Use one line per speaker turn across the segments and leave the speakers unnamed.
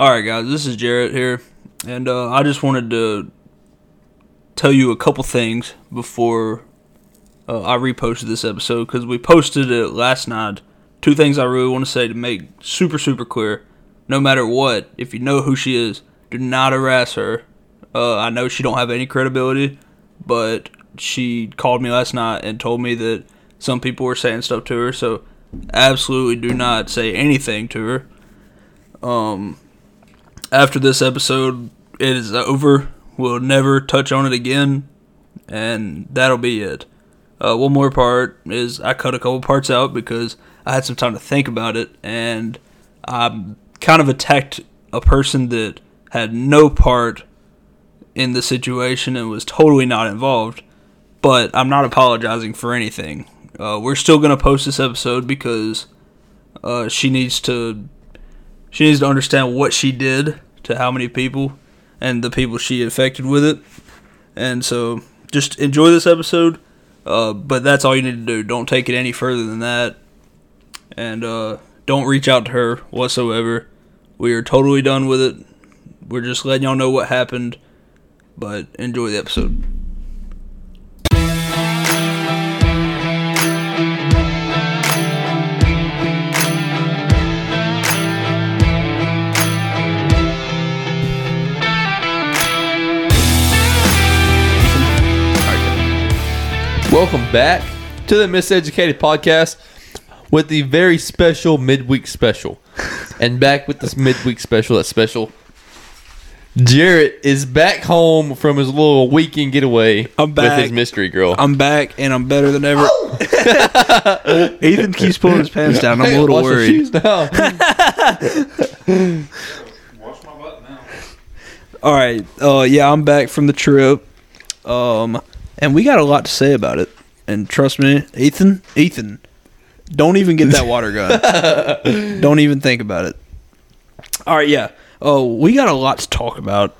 All right, guys, this is Jarrett here, and uh, I just wanted to tell you a couple things before uh, I reposted this episode because we posted it last night. Two things I really want to say to make super super clear. No matter what, if you know who she is, do not harass her. Uh, I know she don't have any credibility, but she called me last night and told me that some people were saying stuff to her. So absolutely do not say anything to her. Um, after this episode, it is over. We'll never touch on it again, and that'll be it. Uh, one more part is I cut a couple parts out because I had some time to think about it, and I kind of attacked a person that had no part in the situation and was totally not involved. But I'm not apologizing for anything. Uh, we're still gonna post this episode because uh, she needs to she needs to understand what she did to how many people and the people she affected with it. And so just enjoy this episode. Uh, but that's all you need to do. Don't take it any further than that. And uh, don't reach out to her whatsoever. We are totally done with it. We're just letting y'all know what happened. But enjoy the episode.
Welcome back to the Miseducated Podcast with the very special midweek special. And back with this midweek special, that special. Jarrett is back home from his little weekend getaway
I'm back.
with his mystery girl.
I'm back and I'm better than ever. Ethan keeps pulling his pants down. I'm a little
Watch the
worried.
shoes now.
All right. Uh, yeah, I'm back from the trip. Um, and we got a lot to say about it. And trust me, Ethan, Ethan, don't even get that water gun. don't even think about it. All right. Yeah. Oh, we got a lot to talk about.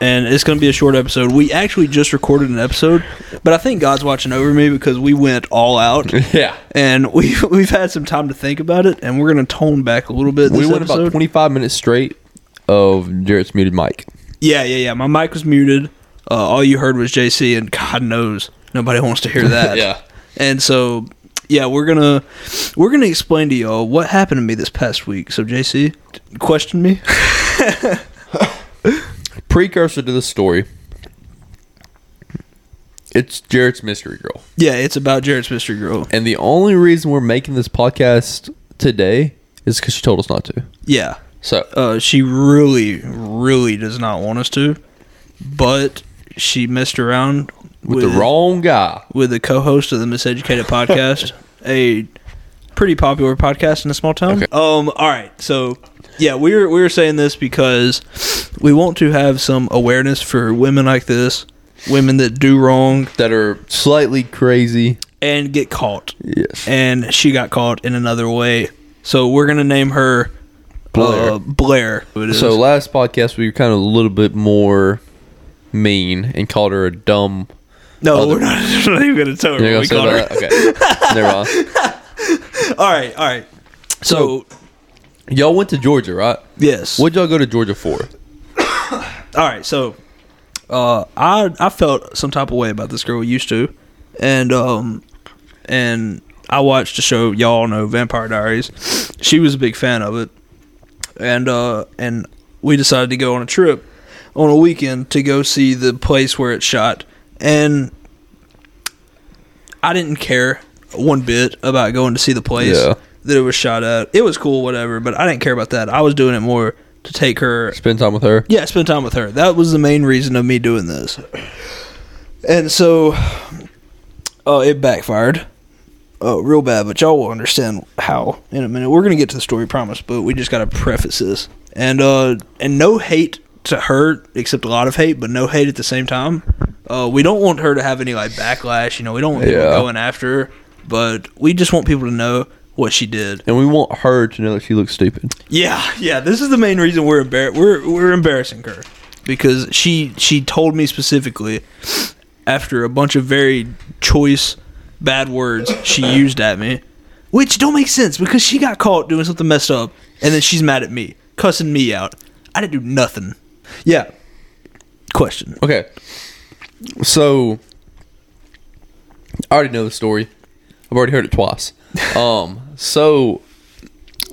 And it's going to be a short episode. We actually just recorded an episode, but I think God's watching over me because we went all out,
yeah.
and we we've had some time to think about it, and we're going to tone back a little bit. This
We went
episode.
about 25 minutes straight of Jarrett's muted mic.
Yeah, yeah, yeah. My mic was muted. Uh, all you heard was JC, and God knows nobody wants to hear that.
Yeah.
And so, yeah, we're gonna we're gonna explain to y'all what happened to me this past week. So, JC, question me.
Precursor to the story. It's Jarrett's mystery girl.
yeah, it's about Jared's mystery girl.
And the only reason we're making this podcast today is because she told us not to.
Yeah,
So
uh, she really, really does not want us to, but she messed around
with, the wrong guy.
with the co-host of the Miseducated podcast, a pretty popular podcast in a small town.
Okay.
Um. All right. So, yeah, we were we were saying this because we want to have some awareness for women like this, women that do wrong
that are slightly crazy.
and get caught.
Yes.
And she got caught in another way. So we're gonna name her
Blair.
Uh, Blair.
So last podcast we were kind of a little bit more mean and called her a dumb.
no,
other-
we're not, we're not even gonna tell her what we called her.
Okay. Never mind.
All right. All right. So,
Y'all went to Georgia, right?
yes.
What'd y'all go to Georgia for?
All right, so uh, I I felt some type of way about this girl we used to, and um, and I watched the show y'all know Vampire Diaries. She was a big fan of it, and uh, and we decided to go on a trip on a weekend to go see the place where it's shot, and I didn't care one bit about going to see the place
Yeah.
that it was shot at. It was cool, whatever, but I didn't care about that. I was doing it more to take her
Spend time with her.
yeah, spend time with her. That was the main reason of me doing this. And so, uh, it backfired, uh, real bad. But y'all will understand how in a minute. We're gonna get to the story, promise. But we just gotta preface this, and uh, and no hate to her, except a lot of hate, but no hate at the same time. Uh, we don't want her to have any like backlash. You know, we don't want people
Yeah.
going after her, but we just want people to know what she did.
And we want her to know that she looks stupid.
Yeah, yeah. This is the main reason we're embar- we're we're embarrassing her because she she told me specifically after a bunch of very choice bad words she used at me, which don't make sense because she got caught doing something messed up and then she's mad at me, cussing me out. I didn't do nothing. Yeah. Question.
Okay. So I already know the story. I've already heard it twice. Um so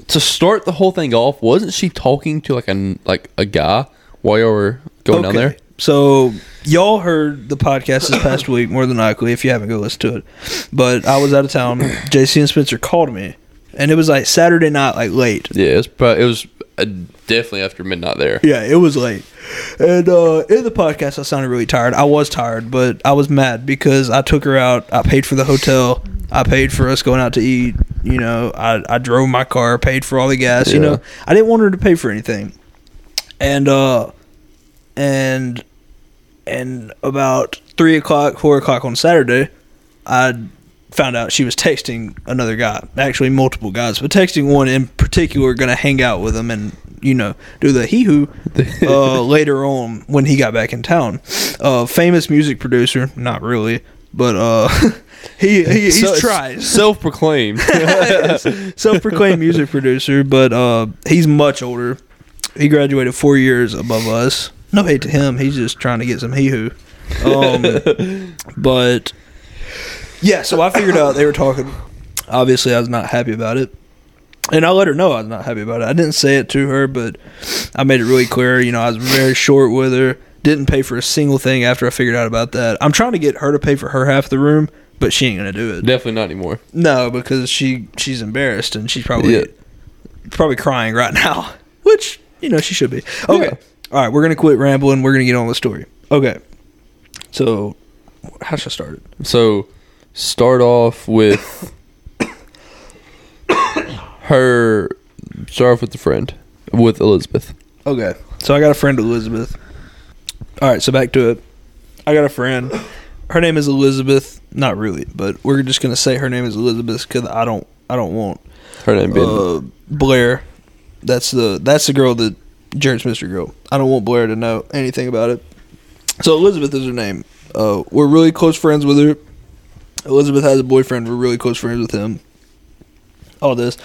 to start the whole thing off, wasn't she talking to like a like a guy while you were going down there?
So y'all heard the podcast this past week more than likely if you haven't go listen to it. But I was out of town. JC and Spencer called me, and it was like Saturday night, like late.
Yeah, it was, pro- it was uh, definitely after midnight there.
Yeah, it was late. And uh, in the podcast, I sounded really tired. I was tired, but I was mad because I took her out. I paid for the hotel. I paid for us going out to eat. You know, I, I drove my car, paid for all the gas. You know, I didn't want her to pay for anything. And uh, and and about three o'clock, four o'clock on Saturday, I found out she was texting another guy, actually multiple guys, but texting one in particular, going to hang out with him and you know do the hee hoo uh, later on when he got back in town. Uh, famous music producer, not really, but uh, he, he he's
So-
tried.
Self-proclaimed.
Self-proclaimed music producer, but uh, he's much older. He graduated four years above us. No hate to him. He's just trying to get some hee hoo. Um, but yeah, so I figured out they were talking. Obviously, I was not happy about it. And I let her know I was not happy about it. I didn't say it to her, but I made it really clear. You know, I was very short with her. Didn't pay for a single thing after I figured out about that. I'm trying to get her to pay for her half of the room, but she ain't gonna do it.
definitely not anymore.
No, because she she's embarrassed and she's probably
Yeah.
probably crying right now, which you know she should be. Okay,
Yeah.
all right, we're gonna quit rambling. We're gonna get on with the story. Okay, so how should I start it?
So, start off with her. Start off with the friend, with Elizabeth.
Okay, so I got a friend Elizabeth. All right, so back to it. I got a friend. Her name is Elizabeth. Not really, but we're just gonna say her name is Elizabeth because I don't I don't want
Her name being
uh, Blair. That's the that's the girl that Jared Mister girl. I don't want Blair to know anything about it. So Elizabeth is her name. Uh, we're really close friends with her. Elizabeth has a boyfriend. We're really close friends with him. All this,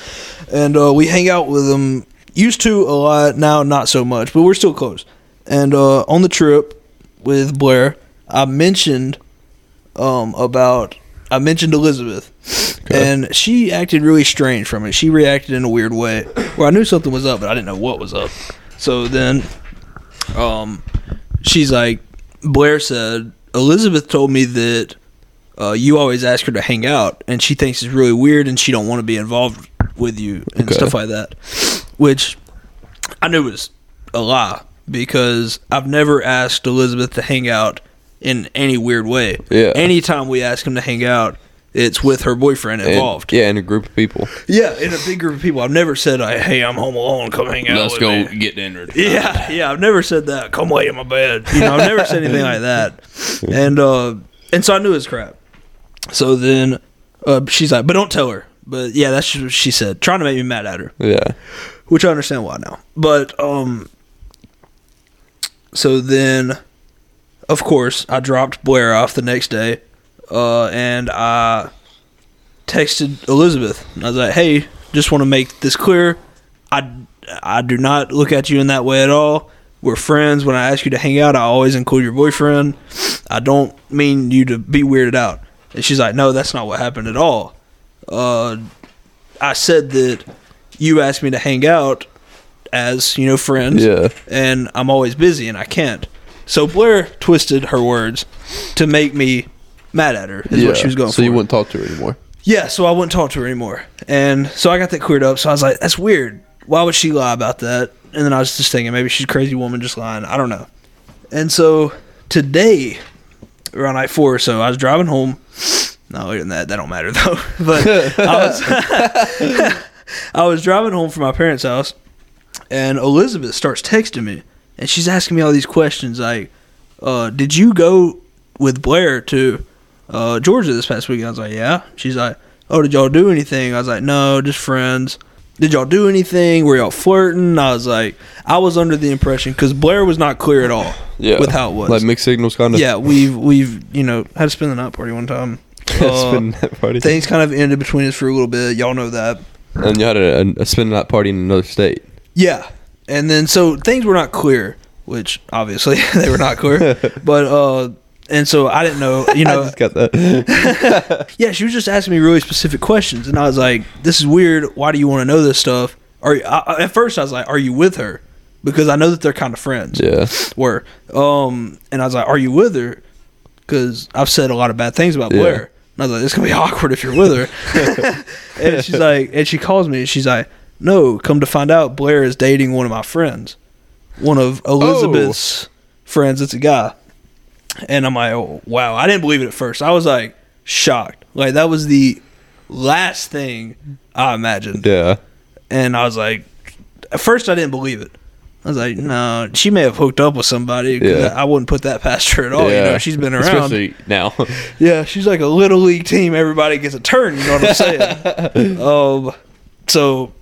and uh, we hang out with him. Used to a lot. Now not so much, but we're still close. And uh, on the trip with Blair, I mentioned um, about I mentioned Elizabeth,
Okay.
and she acted really strange from it. She reacted in a weird way, where I knew something was up, but I didn't know what was up. So then, um, she's like, Blair said, Elizabeth told me that uh, you always ask her to hang out, and she thinks it's really weird, and she don't want to be involved with you and
Okay.
stuff like that. Which I knew was a lie because I've never asked Elizabeth to hang out in any weird way.
Yeah.
Anytime we ask him to hang out, it's with her boyfriend
and-
involved.
yeah, and a group of people.
Yeah, in a big group of people. I've never said, like, "Hey, I'm home alone. Come hang out." with me."
get dinner.
Yeah, yeah. I've never said that. Come lay in my bed. You know, I've never said anything like that. And uh, and so I knew it was crap. So then uh, she's like, "But don't tell her." But yeah, that's what she said, trying to make me mad at her,
Yeah.
which I understand why now. But um, so then, of course, I dropped Blair off the next day, uh, and I texted Elizabeth. I was like, "Hey, just want to make this clear. I I do not look at you in that way at all. We're friends. When I ask you to hang out, I always include your boyfriend. I don't mean you to be weirded out." And she's like, "No, that's not what happened at all. Uh, I said that you asked me to hang out as you know friends,
Yeah.
and I'm always busy and I can't." So Blair twisted her words to make me mad at her. Is
yeah.
what she was going
so
for.
So you wouldn't talk to her anymore.
Yeah, so I wouldn't talk to her anymore. And so I got that cleared up. So I was like, that's weird. Why would she lie about that? And then I was just thinking, maybe she's a crazy woman just lying. I don't know. And so today, around night four or so, I was driving home. No, that, that don't matter though. But I was, I was driving home from my parents' house, and Elizabeth starts texting me, and she's asking me all these questions like, uh, "Did you go with Blair to uh, Georgia this past weekend?" I was like, "Yeah." She's like, "Oh, did y'all do anything?" I was like, "No, just friends." Did y'all do anything? Were y'all flirting? I was like, I was under the impression because Blair was not clear at all
Yeah.
with how it was.
Like mixed signals, kind of.
yeah, we've we've you know had to spend the night party one time. Uh,
spin that party.
things kind of ended between us for a little bit. Y'all know that.
and you had a, a, a spin night party in another state.
Yeah, and then so things were not clear, which obviously they were not clear. but uh, and so I didn't know, you know.
Got that.
yeah, she was just asking me really specific questions, and I was like, "This is weird. Why do you want to know this stuff?" Are you, I, at first I was like, "Are you with her?" Because I know that they're kind of friends.
yeah.
Were um, and I was like, "Are you with her?" Because I've said a lot of bad things about
Yeah.
Blair. And I was like, "It's gonna be awkward if you're with her." and she's like, and she calls me, and she's like, "No, come to find out, Blair is dating one of my friends, one of Elizabeth's friends. It's a guy." And I'm like, oh, "Wow!" I didn't believe it at first. I was like shocked. Like that was the last thing I imagined,
Yeah.
and I was like, at first I didn't believe it. I was like, no, she may have hooked up with somebody.
Yeah.
I wouldn't put that past her at all. You know, she's been around.
Especially now.
Yeah, she's like a little league team. Everybody gets a turn. You know what I'm saying? um, so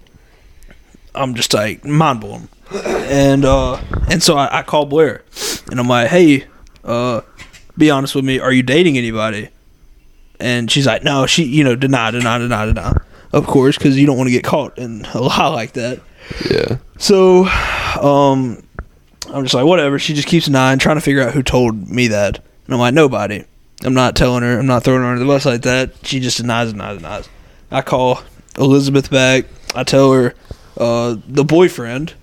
I'm just like mind blown, and uh, and so I, I call Blair, and I'm like, hey, uh, be honest with me. Are you dating anybody? And she's like, no. She, you know, deny, deny, deny, deny. Of course, because you don't want to get caught in a lie like that.
yeah.
So, um, I'm just like, whatever. She just keeps denying, trying to figure out who told me that. And I'm like, nobody. I'm not telling her. I'm not throwing her under the bus like that. She just denies, denies, denies. I call Elizabeth back. I tell her uh, the boyfriend,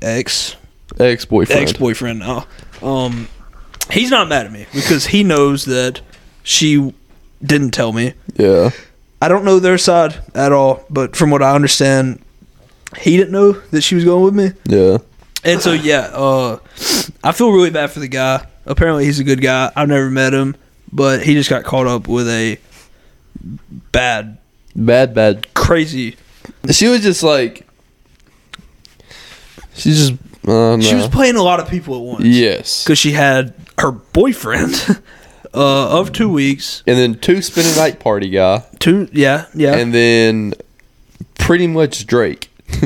ex
Ex boyfriend.
ex boyfriend now, um, he's not mad at me because he knows that she didn't tell me.
Yeah.
I don't know their side at all, but from what I understand, he didn't know that she was going with me.
Yeah.
And so yeah, uh, I feel really bad for the guy. Apparently he's a good guy. I've never met him, but he just got caught up with a bad,
Bad, bad.
crazy.
She was just like. She's just. Uh,
She was playing a lot of people at once.
Yes.
because she had her boyfriend uh, of two weeks.
And then two spin a night party guy.
Two, yeah, yeah.
And then pretty much Drake.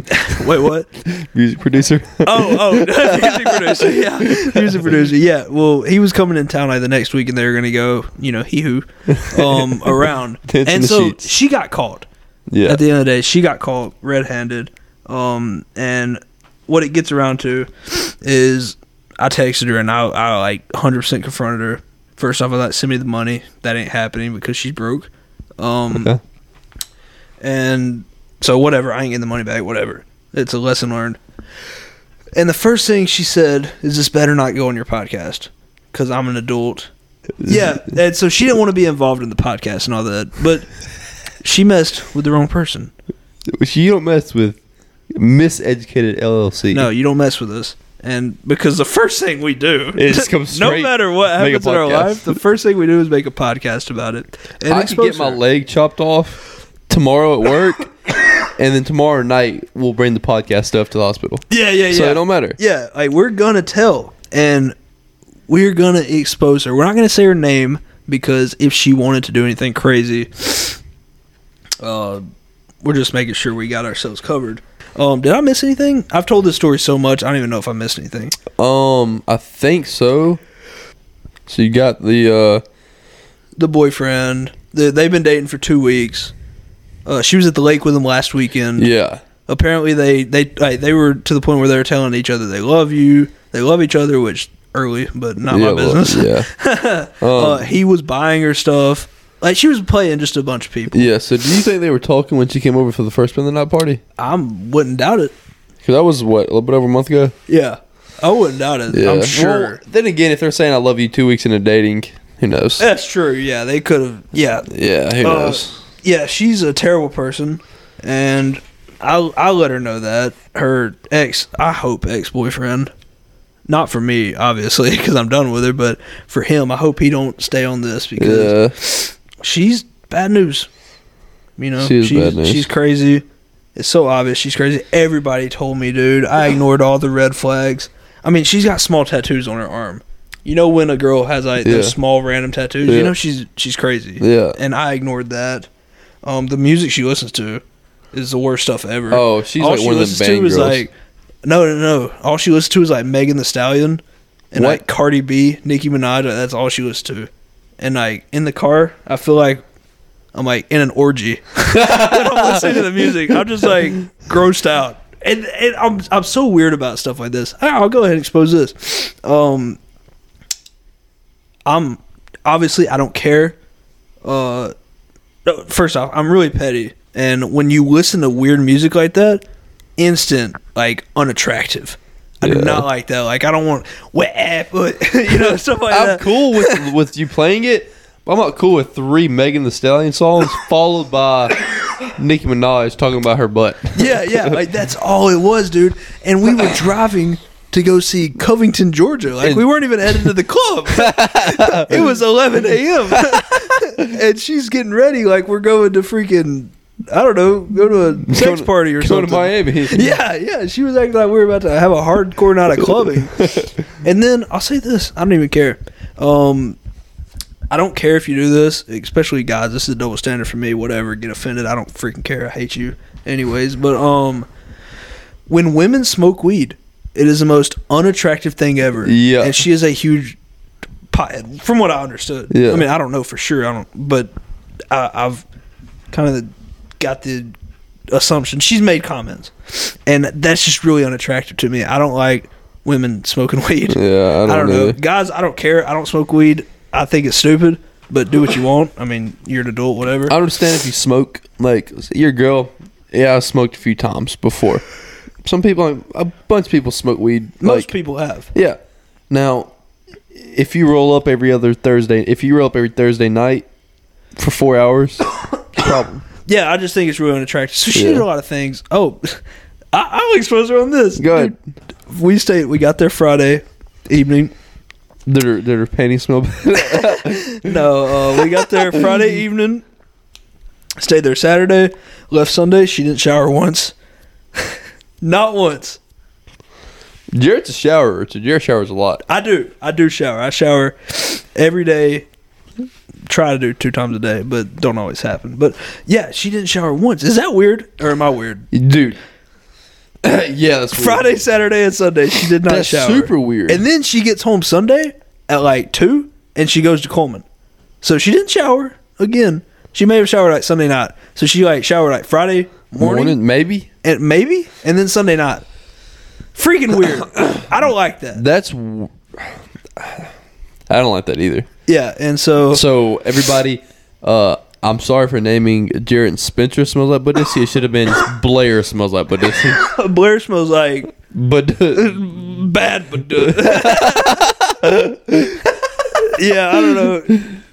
Wait, what?
Music producer.
Oh, oh, music producer. Yeah, music producer. Yeah. Well, he was coming in town like the next week, and they were gonna go, you know, he who, um, around. And
the
so
sheets.
she got caught.
yeah.
At the end of the day, she got caught red-handed. Um, and what it gets around to is I texted her and I, I like 100% confronted her. First off, I like send me the money. That ain't happening because she's broke. Um,
Okay.
and so whatever, I ain't getting the money back. Whatever, it's a lesson learned. And the first thing she said is, "This better not go on your podcast because I'm an adult." Yeah, and so she didn't want to be involved in the podcast and all that, but she messed with the wrong person.
You don't mess with Miseducated LLC.
No, you don't mess with us. And because the first thing we do,
is comes
no matter what happens in our life, the first thing we do is make a podcast about it. And
I can
expose
get my
her.
leg chopped off tomorrow at work, and then tomorrow night we'll bring the podcast stuff to the hospital.
Yeah, yeah, yeah.
So it don't matter.
Yeah, like we're gonna tell, and we're gonna expose her. We're not gonna say her name because if she wanted to do anything crazy, uh, we're just making sure we got ourselves covered. Um, did I miss anything? I've told this story so much, I don't even know if I missed anything.
Um, I think so. So you got the uh
The boyfriend, the, they've been dating for two weeks. Uh, she was at the lake with him last weekend.
yeah.
apparently they they like, they were to the point where they were telling each other they love you, they love each other, which early, but not
yeah,
my
well,
business.
yeah.
uh,
Um,
he was buying her stuff. Like she was playing just a bunch of people.
yeah. So do you think they were talking when she came over for the first spin the night party?
I wouldn't doubt it.
Because that was what a little bit over a month ago.
Yeah, I wouldn't doubt it.
Yeah.
I'm sure.
Well, then again, if they're saying I love you two weeks into dating, who knows?
That's true. Yeah, they could have. Yeah,
Yeah, who
Uh,
knows?
yeah. She's a terrible person, and I I let her know that her ex. I hope ex boyfriend. Not for me, obviously, because I'm done with her. But for him, I hope he don't stay on this because. She's bad news. You know,
She
she's,
news.
She's crazy. It's so obvious she's crazy. Everybody told me, dude. I ignored all the red flags. I mean, she's got small tattoos on her arm. You know when a girl has like
Yeah.
those small random tattoos,
Yeah.
you know she's she's crazy.
Yeah.
And I ignored that. Um, the music she listens to is the worst stuff ever.
Oh, she's
all
like
she
one of them
listens to is
girls.
like no, no, no. All she listens to is like Megan Thee Stallion and
What?
like Cardi B, Nicki Minaj. That's all she listens to. And like in the car, I feel like I'm like in an orgy. I'm listening to the music, I'm just like grossed out and, and I'm I'm so weird about stuff like this. I'll go ahead and expose this. Um, I'm obviously I don't care. Uh, first off, I'm really petty, and when you listen to weird music like that, instant like unattractive. I do
Yeah.
not like that. Like I don't want wet, but you know stuff like
I'm
that.
cool with with you playing it. But I'm not cool with three Megan Thee Stallion songs followed by Nicki Minaj talking about her butt.
Yeah, yeah, like that's all it was, dude. And we were driving to go see Covington, Georgia. Like we weren't even headed to the club. it was 11 a.m. and she's getting ready like we're going to freaking I don't know, go to a sex
to-
party or
going
something.
to Miami.
Yeah, yeah. She was acting like we were about to have a hardcore night of clubbing. and then I'll say this: I don't even care. Um, I don't care if you do this, especially guys. This is a double standard for me. Whatever, get offended. I don't freaking care. I hate you, anyways. But um, when women smoke weed, it is the most unattractive thing ever.
Yeah.
and she is a huge pothead, from what I understood.
Yeah.
I mean, I don't know for sure. I don't, but I, I've kind of got the assumption she's made comments, and that's just really unattractive to me. I don't like women smoking weed.
Yeah, I don't,
I don't know,
know.
guys. I don't care. I don't smoke weed. I think it's stupid, but do what you want. I mean, you're an adult, whatever.
I understand if you smoke, like your girl. Yeah, I smoked a few times before. Some people, a bunch of people smoke weed.
Most
like,
people have.
Yeah. Now, if you roll up every other Thursday, if you roll up every Thursday night for four hours, problem.
Yeah, I just think it's really unattractive. So she
Yeah.
did a lot of things. Oh, I, I'll expose her on this.
Go ahead.
Dude, we stayed. We got there Friday evening.
Did her, did her panties smell bad?
No, uh, we got there Friday evening. Stayed there Saturday. Left Sunday. She didn't shower once. Not once.
Jared's a shower. Jared showers a lot.
I do. I do shower. I shower every day. Try to do two times a day, but don't always happen. But yeah, she didn't shower once. Is that weird, or am I weird?
Dude. yeah, that's weird.
Friday, Saturday, and Sunday, she did not
That's
shower.
super weird.
And then she gets home Sunday at like two, and she goes to Coleman. So she didn't shower again. She may have showered like Sunday night. So she like showered like Friday morning,
Morning, maybe.
and maybe, and then Sunday night. Freaking weird. I don't like that.
That's. w- I don't like that either.
Yeah, and so
So everybody, uh, I'm sorry for naming Jared Spencer smells like Badissi. It should have been Blair smells like Badissi.
Blair smells like
But
bad, but yeah, I don't know.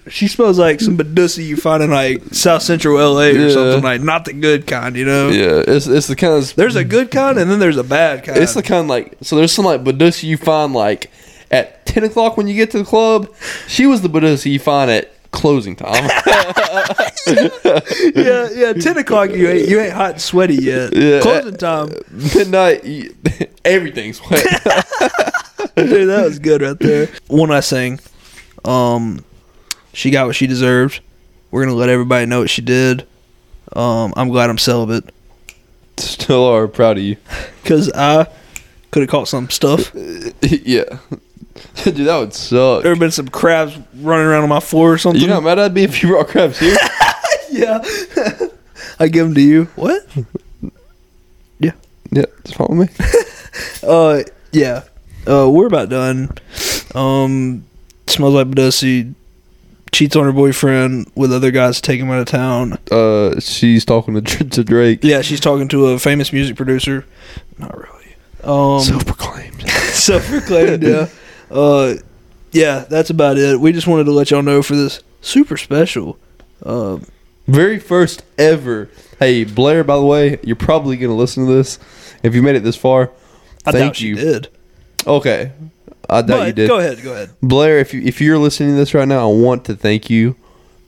She smells like some badussy you find in like South Central LA or
Yeah.
something like not the good kind, you know.
yeah, it's it's the kind of
There's a good kind and then there's a bad kind.
it's the kind like so there's some like Badissi you find like at ten o'clock when you get to the club. She was the Badissi you find at closing time.
yeah, yeah. Ten o'clock, you ain't you ain't hot and sweaty yet.
Yeah.
Closing time,
Midnight, you- everything's wet.
dude. That was good right there. One last thing, um, she got what she deserved. We're gonna let everybody know what she did. Um, I'm glad I'm celibate
Still are proud of you.
because I could have caught some stuff.
yeah, dude, that would suck.
There have been some crabs running around on my floor or something.
You know how mad I'd be if you brought crabs here.
yeah. I give them to you. What?
yeah, Yeah, fine with me.
Uh, yeah. Uh, we're about done. Um, smells like Badussi. Cheats on her boyfriend with other guys to take him out of town.
Uh, she's talking to to Drake.
Yeah, she's talking to a famous music producer. Not really. Um,
Self proclaimed.
self-proclaimed. yeah. Uh, yeah, that's about it. We just wanted to let y'all know for this super special. Uh,
Very first ever. Hey, Blair, by the way, you're probably going to listen to this. If you made it this far,
I
thank you.
did.
Okay. I doubt
But
you did.
go ahead, go ahead.
Blair, if you if you're listening to this right now, I want to thank you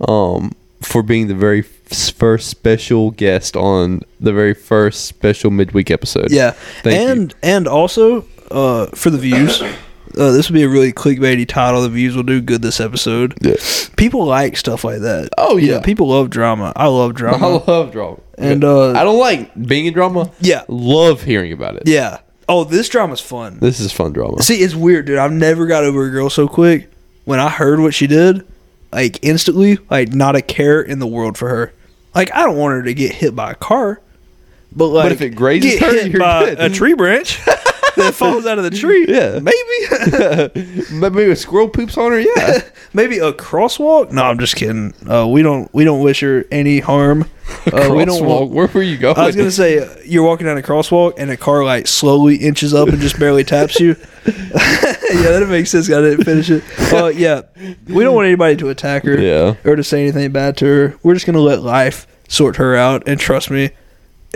um for being the very first special guest on the very first special midweek episode.
Yeah,
Thank you.
and and also uh, for the views, uh, this would be a really clickbaity title. The views will do good this episode.
Yeah.
People like stuff like that.
Oh,
know,
yeah.
people love drama. I love drama.
I love drama.
And, uh,
I don't like being in drama.
Yeah.
Love hearing about it.
yeah. Oh, this drama's fun.
This is fun drama.
See, it's weird, dude. I've never got over a girl so quick. When I heard what she did, like instantly, like not a care in the world for her. Like I don't want her to get hit by a car, But like,
if it grazes her,
hit by
good.
a tree branch that falls out of the tree,
Yeah.
maybe,
Maybe a squirrel poops on her. Yeah.
maybe a crosswalk. No, I'm just kidding. Uh, we don't we don't wish her any harm. Uh, we don't.
Crosswalk.
Want,
Where were you going?
I was gonna say uh, you're walking down a crosswalk and a car like slowly inches up and just barely taps you. yeah, that makes sense. I didn't finish it. Uh, yeah, we don't want anybody to attack her
Yeah.
or to say anything bad to her. We're just gonna let life sort her out. And trust me,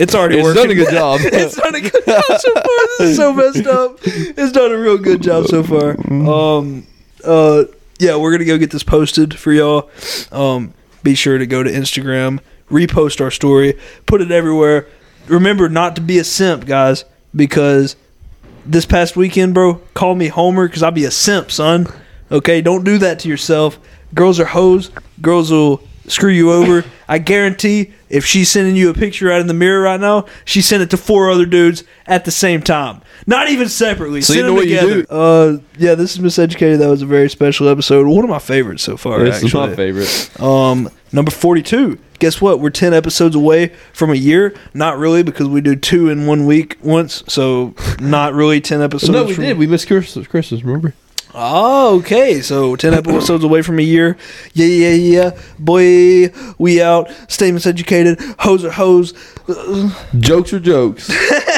it's already
It's
working.
done a good job.
it's done a good job so far. This is so messed up. It's done a real good job so far. Um, uh, yeah, we're gonna go get this posted for y'all. Um, be sure to go to Instagram, repost our story, put it everywhere. Remember not to be a simp, guys, because this past weekend, bro, call me Homer because I'll be a simp, son. Okay, don't do that to yourself. Girls are hoes. Girls will screw you over. I guarantee if she's sending you a picture out in the mirror right now, she sent it to four other dudes at the same time. Not even separately.
So
Send
you know
them
what you
together.
do?
Uh, yeah, this is Miseducated. That was a very special episode. One of my favorites so far.
This is
actually.
my favorite.
Um, number 42. Guess what? We're 10 episodes away from a year. Not really, because we do two in one week once. So, not really 10 episodes.
no, we
from-
did. We missed Christmas. Christmas. Remember?
Oh, okay. So, 10 episodes away from a year. Yeah, yeah, yeah. Boy, we out. Statements educated. Hoes are hoes.
Jokes are jokes.